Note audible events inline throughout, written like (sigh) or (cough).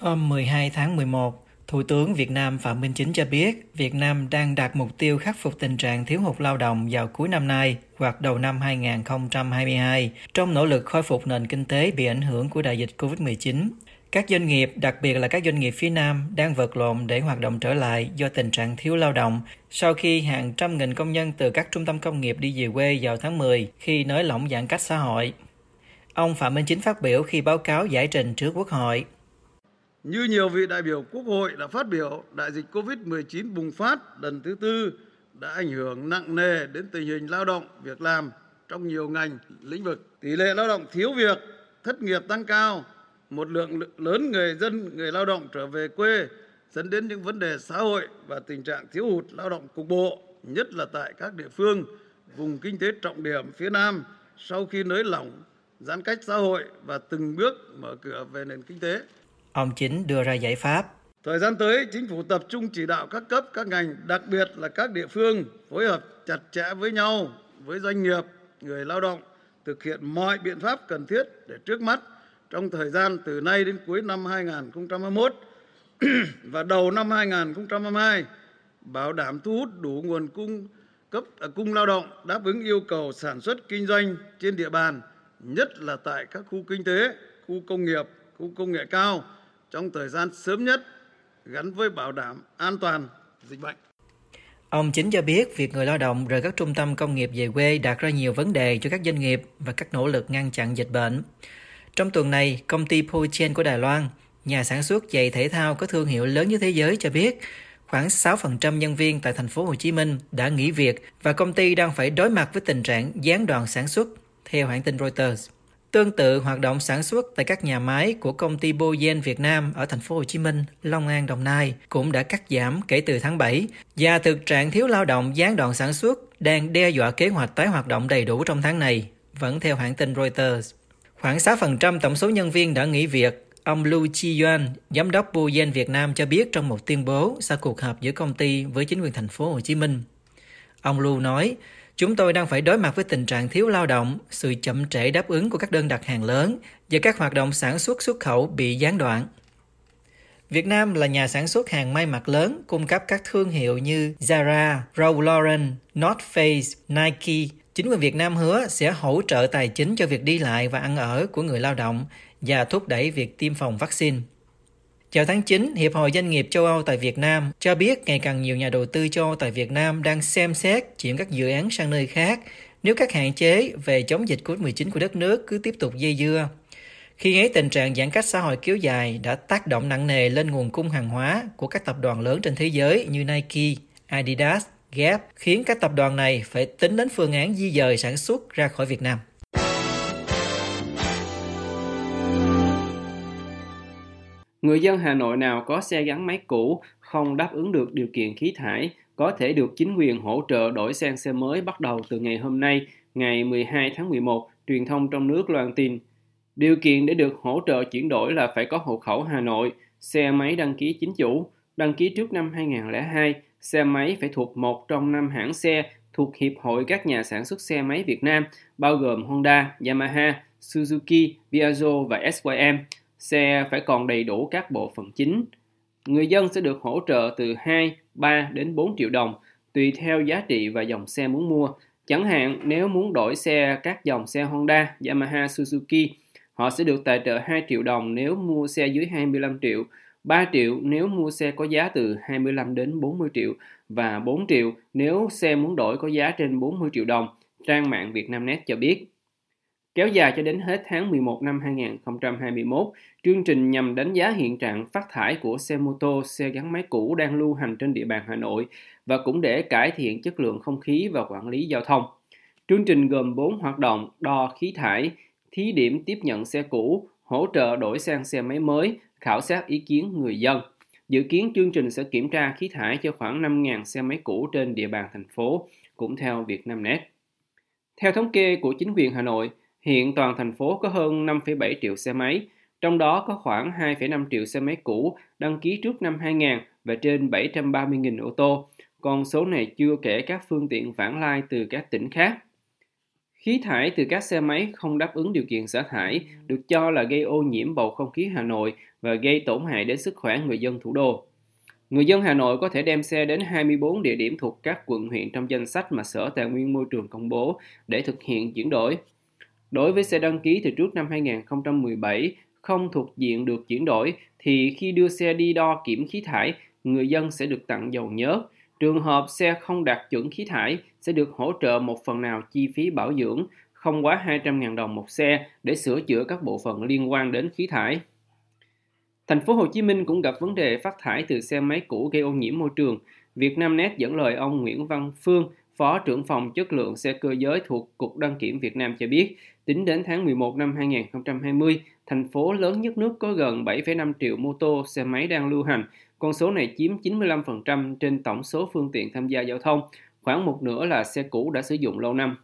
Hôm 12 tháng 11, Thủ tướng Việt Nam Phạm Minh Chính cho biết Việt Nam đang đạt mục tiêu khắc phục tình trạng thiếu hụt lao động vào cuối năm nay hoặc đầu năm 2022 trong nỗ lực khôi phục nền kinh tế bị ảnh hưởng của đại dịch COVID-19. Các doanh nghiệp, đặc biệt là các doanh nghiệp phía Nam, đang vật lộn để hoạt động trở lại do tình trạng thiếu lao động sau khi hàng trăm nghìn công nhân từ các trung tâm công nghiệp đi về quê vào tháng 10 khi nới lỏng giãn cách xã hội. Ông Phạm Minh Chính phát biểu khi báo cáo giải trình trước Quốc hội. Như nhiều vị đại biểu Quốc hội đã phát biểu, đại dịch COVID-19 bùng phát lần thứ tư đã ảnh hưởng nặng nề đến tình hình lao động, việc làm trong nhiều ngành, lĩnh vực. Tỷ lệ lao động thiếu việc, thất nghiệp tăng cao, một lượng lớn người dân, người lao động trở về quê dẫn đến những vấn đề xã hội và tình trạng thiếu hụt lao động cục bộ, nhất là tại các địa phương, vùng kinh tế trọng điểm phía Nam sau khi nới lỏng giãn cách xã hội và từng bước mở cửa về nền kinh tế. Ông Chính đưa ra giải pháp. Thời gian tới, chính phủ tập trung chỉ đạo các cấp, các ngành, đặc biệt là các địa phương phối hợp chặt chẽ với nhau, với doanh nghiệp, người lao động, thực hiện mọi biện pháp cần thiết để trước mắt trong thời gian từ nay đến cuối năm 2021 (clears throat) và đầu năm 2022 bảo đảm thu hút đủ nguồn cung cấp à, cung lao động đáp ứng yêu cầu sản xuất kinh doanh trên địa bàn, nhất là tại các khu kinh tế, khu công nghiệp, khu công nghệ cao trong thời gian sớm nhất gắn với bảo đảm an toàn dịch bệnh. Ông Chính cho biết việc người lao động rời các trung tâm công nghiệp về quê đặt ra nhiều vấn đề cho các doanh nghiệp và các nỗ lực ngăn chặn dịch bệnh. Trong tuần này, công ty Pochen của Đài Loan, nhà sản xuất giày thể thao có thương hiệu lớn nhất thế giới cho biết, khoảng 6% nhân viên tại thành phố Hồ Chí Minh đã nghỉ việc và công ty đang phải đối mặt với tình trạng gián đoạn sản xuất, theo hãng tin Reuters. Tương tự hoạt động sản xuất tại các nhà máy của công ty Boyen Việt Nam ở thành phố Hồ Chí Minh, Long An, Đồng Nai cũng đã cắt giảm kể từ tháng 7 và thực trạng thiếu lao động gián đoạn sản xuất đang đe dọa kế hoạch tái hoạt động đầy đủ trong tháng này, vẫn theo hãng tin Reuters. Khoảng 6% tổng số nhân viên đã nghỉ việc. Ông Lu Chi Yuan, giám đốc Boyen Việt Nam cho biết trong một tuyên bố sau cuộc họp giữa công ty với chính quyền thành phố Hồ Chí Minh. Ông Lu nói, Chúng tôi đang phải đối mặt với tình trạng thiếu lao động, sự chậm trễ đáp ứng của các đơn đặt hàng lớn và các hoạt động sản xuất xuất khẩu bị gián đoạn. Việt Nam là nhà sản xuất hàng may mặc lớn, cung cấp các thương hiệu như Zara, Ralph Lauren, North Face, Nike. Chính quyền Việt Nam hứa sẽ hỗ trợ tài chính cho việc đi lại và ăn ở của người lao động và thúc đẩy việc tiêm phòng vaccine. Chào tháng 9, Hiệp hội Doanh nghiệp châu Âu tại Việt Nam cho biết ngày càng nhiều nhà đầu tư châu Âu tại Việt Nam đang xem xét chuyển các dự án sang nơi khác nếu các hạn chế về chống dịch COVID-19 của đất nước cứ tiếp tục dây dưa. Khi ấy tình trạng giãn cách xã hội kéo dài đã tác động nặng nề lên nguồn cung hàng hóa của các tập đoàn lớn trên thế giới như Nike, Adidas, Gap, khiến các tập đoàn này phải tính đến phương án di dời sản xuất ra khỏi Việt Nam. Người dân Hà Nội nào có xe gắn máy cũ không đáp ứng được điều kiện khí thải có thể được chính quyền hỗ trợ đổi sang xe mới bắt đầu từ ngày hôm nay, ngày 12 tháng 11, truyền thông trong nước loan tin. Điều kiện để được hỗ trợ chuyển đổi là phải có hộ khẩu Hà Nội, xe máy đăng ký chính chủ, đăng ký trước năm 2002, xe máy phải thuộc một trong năm hãng xe thuộc Hiệp hội các nhà sản xuất xe máy Việt Nam, bao gồm Honda, Yamaha, Suzuki, Piaggio và SYM, xe phải còn đầy đủ các bộ phận chính. Người dân sẽ được hỗ trợ từ 2, 3 đến 4 triệu đồng tùy theo giá trị và dòng xe muốn mua. Chẳng hạn nếu muốn đổi xe các dòng xe Honda, Yamaha, Suzuki, họ sẽ được tài trợ 2 triệu đồng nếu mua xe dưới 25 triệu, 3 triệu nếu mua xe có giá từ 25 đến 40 triệu và 4 triệu nếu xe muốn đổi có giá trên 40 triệu đồng, trang mạng Vietnamnet cho biết. Kéo dài cho đến hết tháng 11 năm 2021, chương trình nhằm đánh giá hiện trạng phát thải của xe mô tô, xe gắn máy cũ đang lưu hành trên địa bàn Hà Nội và cũng để cải thiện chất lượng không khí và quản lý giao thông. Chương trình gồm 4 hoạt động đo khí thải, thí điểm tiếp nhận xe cũ, hỗ trợ đổi sang xe máy mới, khảo sát ý kiến người dân. Dự kiến chương trình sẽ kiểm tra khí thải cho khoảng 5.000 xe máy cũ trên địa bàn thành phố, cũng theo Vietnamnet. Theo thống kê của chính quyền Hà Nội, Hiện toàn thành phố có hơn 5,7 triệu xe máy, trong đó có khoảng 2,5 triệu xe máy cũ đăng ký trước năm 2000 và trên 730.000 ô tô, còn số này chưa kể các phương tiện vãng lai từ các tỉnh khác. Khí thải từ các xe máy không đáp ứng điều kiện xả thải được cho là gây ô nhiễm bầu không khí Hà Nội và gây tổn hại đến sức khỏe người dân thủ đô. Người dân Hà Nội có thể đem xe đến 24 địa điểm thuộc các quận huyện trong danh sách mà Sở Tài nguyên Môi trường công bố để thực hiện chuyển đổi. Đối với xe đăng ký từ trước năm 2017 không thuộc diện được chuyển đổi thì khi đưa xe đi đo kiểm khí thải, người dân sẽ được tặng dầu nhớt. Trường hợp xe không đạt chuẩn khí thải sẽ được hỗ trợ một phần nào chi phí bảo dưỡng, không quá 200.000 đồng một xe để sửa chữa các bộ phận liên quan đến khí thải. Thành phố Hồ Chí Minh cũng gặp vấn đề phát thải từ xe máy cũ gây ô nhiễm môi trường. Việt Nam Net dẫn lời ông Nguyễn Văn Phương, Phó trưởng phòng chất lượng xe cơ giới thuộc Cục Đăng kiểm Việt Nam cho biết, tính đến tháng 11 năm 2020, thành phố lớn nhất nước có gần 7,5 triệu mô tô, xe máy đang lưu hành. Con số này chiếm 95% trên tổng số phương tiện tham gia giao thông, khoảng một nửa là xe cũ đã sử dụng lâu năm.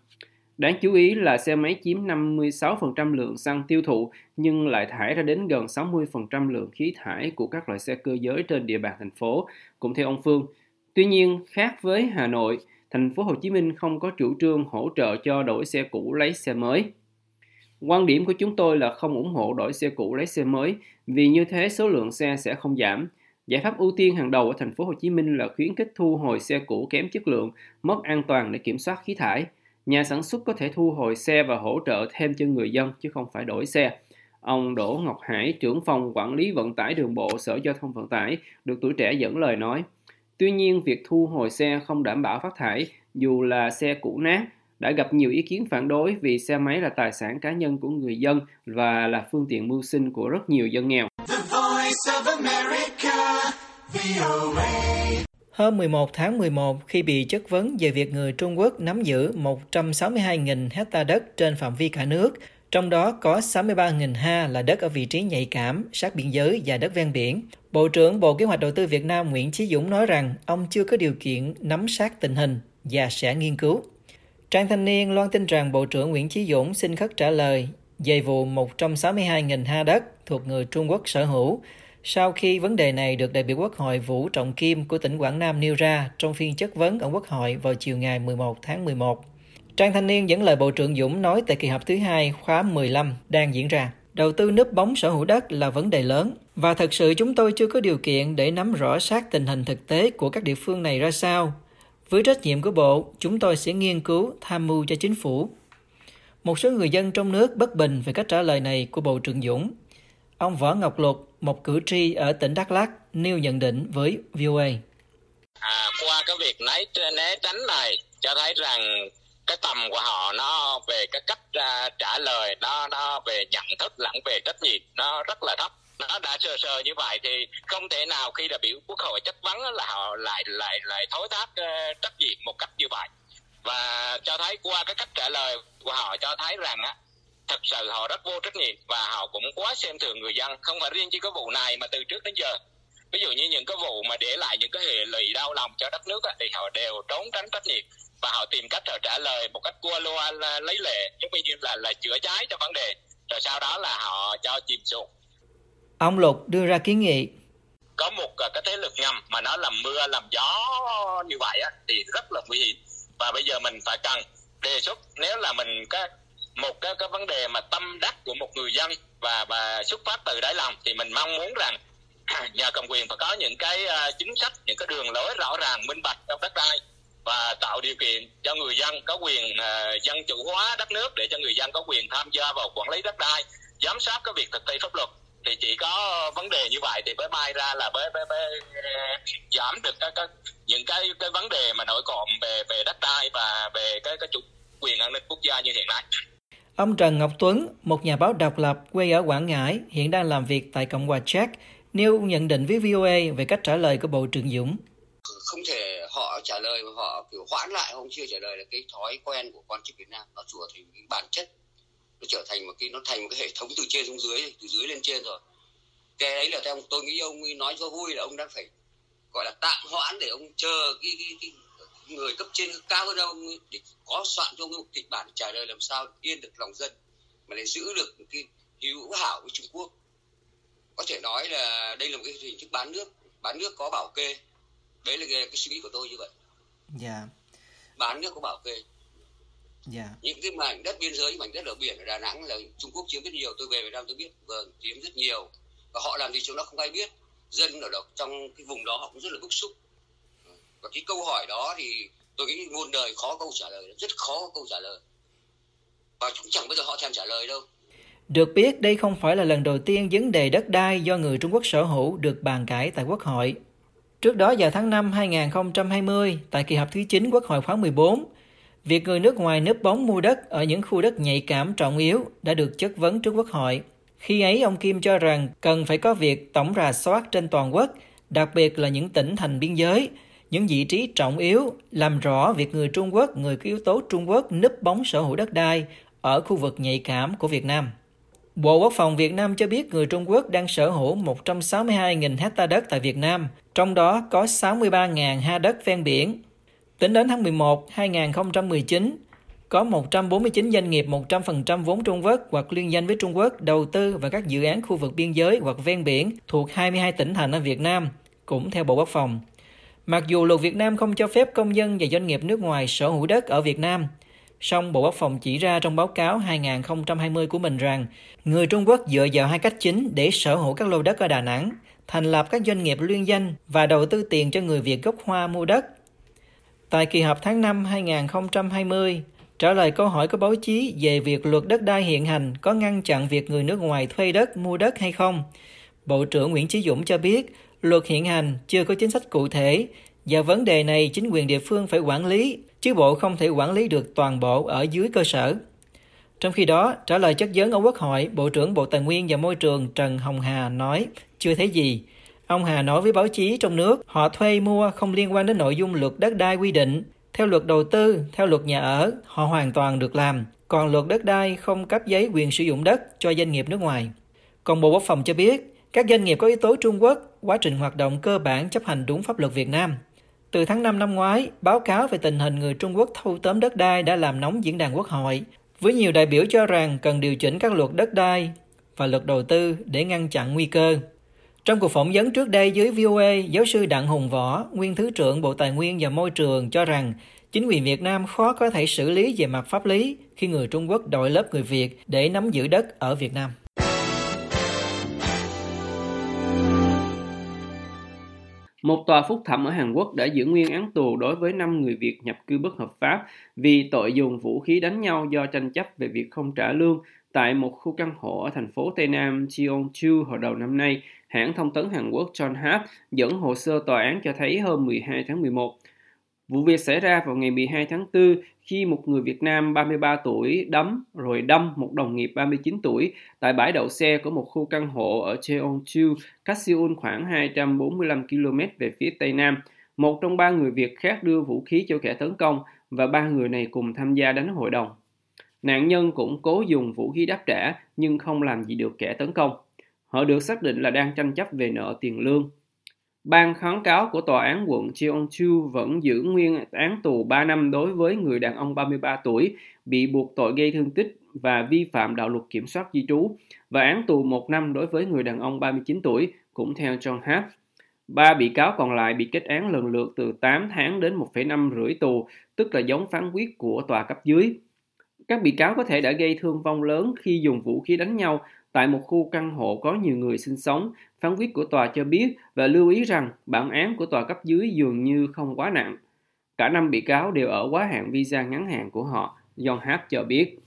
Đáng chú ý là xe máy chiếm 56% lượng xăng tiêu thụ nhưng lại thải ra đến gần 60% lượng khí thải của các loại xe cơ giới trên địa bàn thành phố, cũng theo ông Phương. Tuy nhiên, khác với Hà Nội, thành phố Hồ Chí Minh không có chủ trương hỗ trợ cho đổi xe cũ lấy xe mới. Quan điểm của chúng tôi là không ủng hộ đổi xe cũ lấy xe mới vì như thế số lượng xe sẽ không giảm. Giải pháp ưu tiên hàng đầu ở thành phố Hồ Chí Minh là khuyến khích thu hồi xe cũ kém chất lượng, mất an toàn để kiểm soát khí thải. Nhà sản xuất có thể thu hồi xe và hỗ trợ thêm cho người dân chứ không phải đổi xe. Ông Đỗ Ngọc Hải, trưởng phòng quản lý vận tải đường bộ Sở Giao thông Vận tải, được tuổi trẻ dẫn lời nói. Tuy nhiên, việc thu hồi xe không đảm bảo phát thải dù là xe cũ nát đã gặp nhiều ý kiến phản đối vì xe máy là tài sản cá nhân của người dân và là phương tiện mưu sinh của rất nhiều dân nghèo. Hôm 11 tháng 11, khi bị chất vấn về việc người Trung Quốc nắm giữ 162.000 hecta đất trên phạm vi cả nước, trong đó có 63.000 ha là đất ở vị trí nhạy cảm, sát biên giới và đất ven biển. Bộ trưởng Bộ Kế hoạch Đầu tư Việt Nam Nguyễn Chí Dũng nói rằng ông chưa có điều kiện nắm sát tình hình và sẽ nghiên cứu. Trang Thanh Niên loan tin rằng Bộ trưởng Nguyễn Chí Dũng xin khất trả lời về vụ 162.000 ha đất thuộc người Trung Quốc sở hữu sau khi vấn đề này được đại biểu Quốc hội Vũ Trọng Kim của tỉnh Quảng Nam nêu ra trong phiên chất vấn ở Quốc hội vào chiều ngày 11 tháng 11. Trang Thanh Niên dẫn lời Bộ trưởng Dũng nói tại kỳ họp thứ hai khóa 15 đang diễn ra. Đầu tư núp bóng sở hữu đất là vấn đề lớn và thật sự chúng tôi chưa có điều kiện để nắm rõ sát tình hình thực tế của các địa phương này ra sao. Với trách nhiệm của Bộ, chúng tôi sẽ nghiên cứu tham mưu cho chính phủ. Một số người dân trong nước bất bình về cách trả lời này của Bộ trưởng Dũng. Ông Võ Ngọc Luật, một cử tri ở tỉnh Đắk Lắk, nêu nhận định với VOA. À, qua cái việc né tránh này cho thấy rằng cái tầm của họ nó về cái cách uh, trả lời nó nó về nhận thức lẫn về trách nhiệm nó rất là thấp. Nó đã sơ sơ như vậy thì không thể nào khi đại biểu quốc hội chất vấn là họ lại lại lại thối thác uh, trách nhiệm một cách như vậy. Và cho thấy qua cái cách trả lời của họ cho thấy rằng á thật sự họ rất vô trách nhiệm và họ cũng quá xem thường người dân. Không phải riêng chỉ có vụ này mà từ trước đến giờ. Ví dụ như những cái vụ mà để lại những cái hệ lụy đau lòng cho đất nước á, thì họ đều trốn tránh trách nhiệm và họ tìm cách họ trả lời một cách qua loa lấy lệ. Giống như là là chữa cháy cho vấn đề. Rồi sau đó là họ cho chìm xuống. Ông lục đưa ra kiến nghị. Có một cái thế lực ngầm mà nó làm mưa làm gió như vậy á, thì rất là nguy hiểm. Và bây giờ mình phải cần đề xuất nếu là mình cái một cái cái vấn đề mà tâm đắc của một người dân và và xuất phát từ đáy lòng thì mình mong muốn rằng (clears throat) nhà cầm quyền phải có những cái uh, chính sách những cái đường lối rõ ràng minh bạch trong đất đai và tạo điều kiện cho người dân có quyền uh, dân chủ hóa đất nước để cho người dân có quyền tham gia vào quản lý đất đai giám sát cái việc thực thi pháp luật thì chỉ có vấn đề như vậy thì mới mai ra là mới, mới, mới giảm được các, các những cái cái vấn đề mà nổi cộm về về đất đai và về cái cái chủ quyền an ninh quốc gia như hiện nay. Ông Trần Ngọc Tuấn, một nhà báo độc lập quê ở Quảng Ngãi, hiện đang làm việc tại Cộng hòa Czech, nêu nhận định với VOA về cách trả lời của Bộ trưởng Dũng. Không thể họ trả lời mà họ kiểu hoãn lại không chưa trả lời là cái thói quen của quan chức Việt Nam. Nó trở thành cái bản chất nó trở thành một cái nó thành một cái hệ thống từ trên xuống dưới từ dưới lên trên rồi. Cái đấy là theo tôi nghĩ ông nói cho vui là ông đang phải gọi là tạm hoãn để ông chờ cái, cái, cái người cấp trên cao hơn ông để có soạn cho ông một kịch bản trả lời làm sao yên được lòng dân mà để giữ được cái hữu hảo với Trung Quốc. Có thể nói là đây là một cái hình thức bán nước bán nước có bảo kê đấy là cái, cái suy nghĩ của tôi như vậy. Dạ. Yeah. bán nước có bảo kê. Yeah. những cái mảnh đất biên giới mảnh đất ở biển ở Đà Nẵng là Trung Quốc chiếm rất nhiều. Tôi về Việt Nam tôi biết vâng chiếm rất nhiều. Và họ làm gì chỗ đó không ai biết. Dân ở đó trong cái vùng đó họ cũng rất là bức xúc. Và cái câu hỏi đó thì tôi nghĩ muôn đời khó câu trả lời rất khó câu trả lời. Và cũng chẳng bao giờ họ thèm trả lời đâu. Được biết, đây không phải là lần đầu tiên vấn đề đất đai do người Trung Quốc sở hữu được bàn cãi tại Quốc hội. Trước đó vào tháng 5 2020, tại kỳ họp thứ 9 Quốc hội khóa 14, việc người nước ngoài nấp bóng mua đất ở những khu đất nhạy cảm trọng yếu đã được chất vấn trước Quốc hội. Khi ấy, ông Kim cho rằng cần phải có việc tổng rà soát trên toàn quốc, đặc biệt là những tỉnh thành biên giới, những vị trí trọng yếu, làm rõ việc người Trung Quốc, người có yếu tố Trung Quốc núp bóng sở hữu đất đai ở khu vực nhạy cảm của Việt Nam. Bộ Quốc phòng Việt Nam cho biết người Trung Quốc đang sở hữu 162.000 hecta đất tại Việt Nam, trong đó có 63.000 ha đất ven biển. Tính đến tháng 11, 2019, có 149 doanh nghiệp 100% vốn Trung Quốc hoặc liên danh với Trung Quốc đầu tư vào các dự án khu vực biên giới hoặc ven biển thuộc 22 tỉnh thành ở Việt Nam, cũng theo Bộ Quốc phòng. Mặc dù luật Việt Nam không cho phép công dân và doanh nghiệp nước ngoài sở hữu đất ở Việt Nam, song Bộ Quốc phòng chỉ ra trong báo cáo 2020 của mình rằng người Trung Quốc dựa vào hai cách chính để sở hữu các lô đất ở Đà Nẵng, thành lập các doanh nghiệp liên danh và đầu tư tiền cho người Việt gốc Hoa mua đất. Tại kỳ họp tháng 5 2020, trả lời câu hỏi của báo chí về việc luật đất đai hiện hành có ngăn chặn việc người nước ngoài thuê đất mua đất hay không, Bộ trưởng Nguyễn Chí Dũng cho biết luật hiện hành chưa có chính sách cụ thể và vấn đề này chính quyền địa phương phải quản lý, chứ bộ không thể quản lý được toàn bộ ở dưới cơ sở. Trong khi đó, trả lời chất vấn ở Quốc hội, Bộ trưởng Bộ Tài nguyên và Môi trường Trần Hồng Hà nói chưa thấy gì. Ông Hà nói với báo chí trong nước, họ thuê mua không liên quan đến nội dung luật đất đai quy định. Theo luật đầu tư, theo luật nhà ở, họ hoàn toàn được làm. Còn luật đất đai không cấp giấy quyền sử dụng đất cho doanh nghiệp nước ngoài. Còn Bộ Quốc phòng cho biết, các doanh nghiệp có yếu tố Trung Quốc, quá trình hoạt động cơ bản chấp hành đúng pháp luật Việt Nam. Từ tháng 5 năm ngoái, báo cáo về tình hình người Trung Quốc thâu tóm đất đai đã làm nóng diễn đàn quốc hội, với nhiều đại biểu cho rằng cần điều chỉnh các luật đất đai và luật đầu tư để ngăn chặn nguy cơ. Trong cuộc phỏng vấn trước đây với VOA, giáo sư Đặng Hùng Võ, nguyên Thứ trưởng Bộ Tài nguyên và Môi trường cho rằng chính quyền Việt Nam khó có thể xử lý về mặt pháp lý khi người Trung Quốc đội lớp người Việt để nắm giữ đất ở Việt Nam. Một tòa phúc thẩm ở Hàn Quốc đã giữ nguyên án tù đối với 5 người Việt nhập cư bất hợp pháp vì tội dùng vũ khí đánh nhau do tranh chấp về việc không trả lương tại một khu căn hộ ở thành phố Tây Nam Cheongju hồi đầu năm nay. Hãng thông tấn Hàn Quốc John Hap dẫn hồ sơ tòa án cho thấy hôm 12 tháng 11 Vụ việc xảy ra vào ngày 12 tháng 4 khi một người Việt Nam 33 tuổi đấm rồi đâm một đồng nghiệp 39 tuổi tại bãi đậu xe của một khu căn hộ ở Cheongju, cách Seoul khoảng 245 km về phía tây nam. Một trong ba người Việt khác đưa vũ khí cho kẻ tấn công và ba người này cùng tham gia đánh hội đồng. Nạn nhân cũng cố dùng vũ khí đáp trả nhưng không làm gì được kẻ tấn công. Họ được xác định là đang tranh chấp về nợ tiền lương. Ban kháng cáo của tòa án quận Cheongju vẫn giữ nguyên án tù 3 năm đối với người đàn ông 33 tuổi bị buộc tội gây thương tích và vi phạm đạo luật kiểm soát di trú và án tù 1 năm đối với người đàn ông 39 tuổi cũng theo John Hart. Ba bị cáo còn lại bị kết án lần lượt từ 8 tháng đến 1,5 năm rưỡi tù, tức là giống phán quyết của tòa cấp dưới. Các bị cáo có thể đã gây thương vong lớn khi dùng vũ khí đánh nhau tại một khu căn hộ có nhiều người sinh sống, phán quyết của tòa cho biết và lưu ý rằng bản án của tòa cấp dưới dường như không quá nặng. Cả năm bị cáo đều ở quá hạn visa ngắn hạn của họ, John Hart cho biết.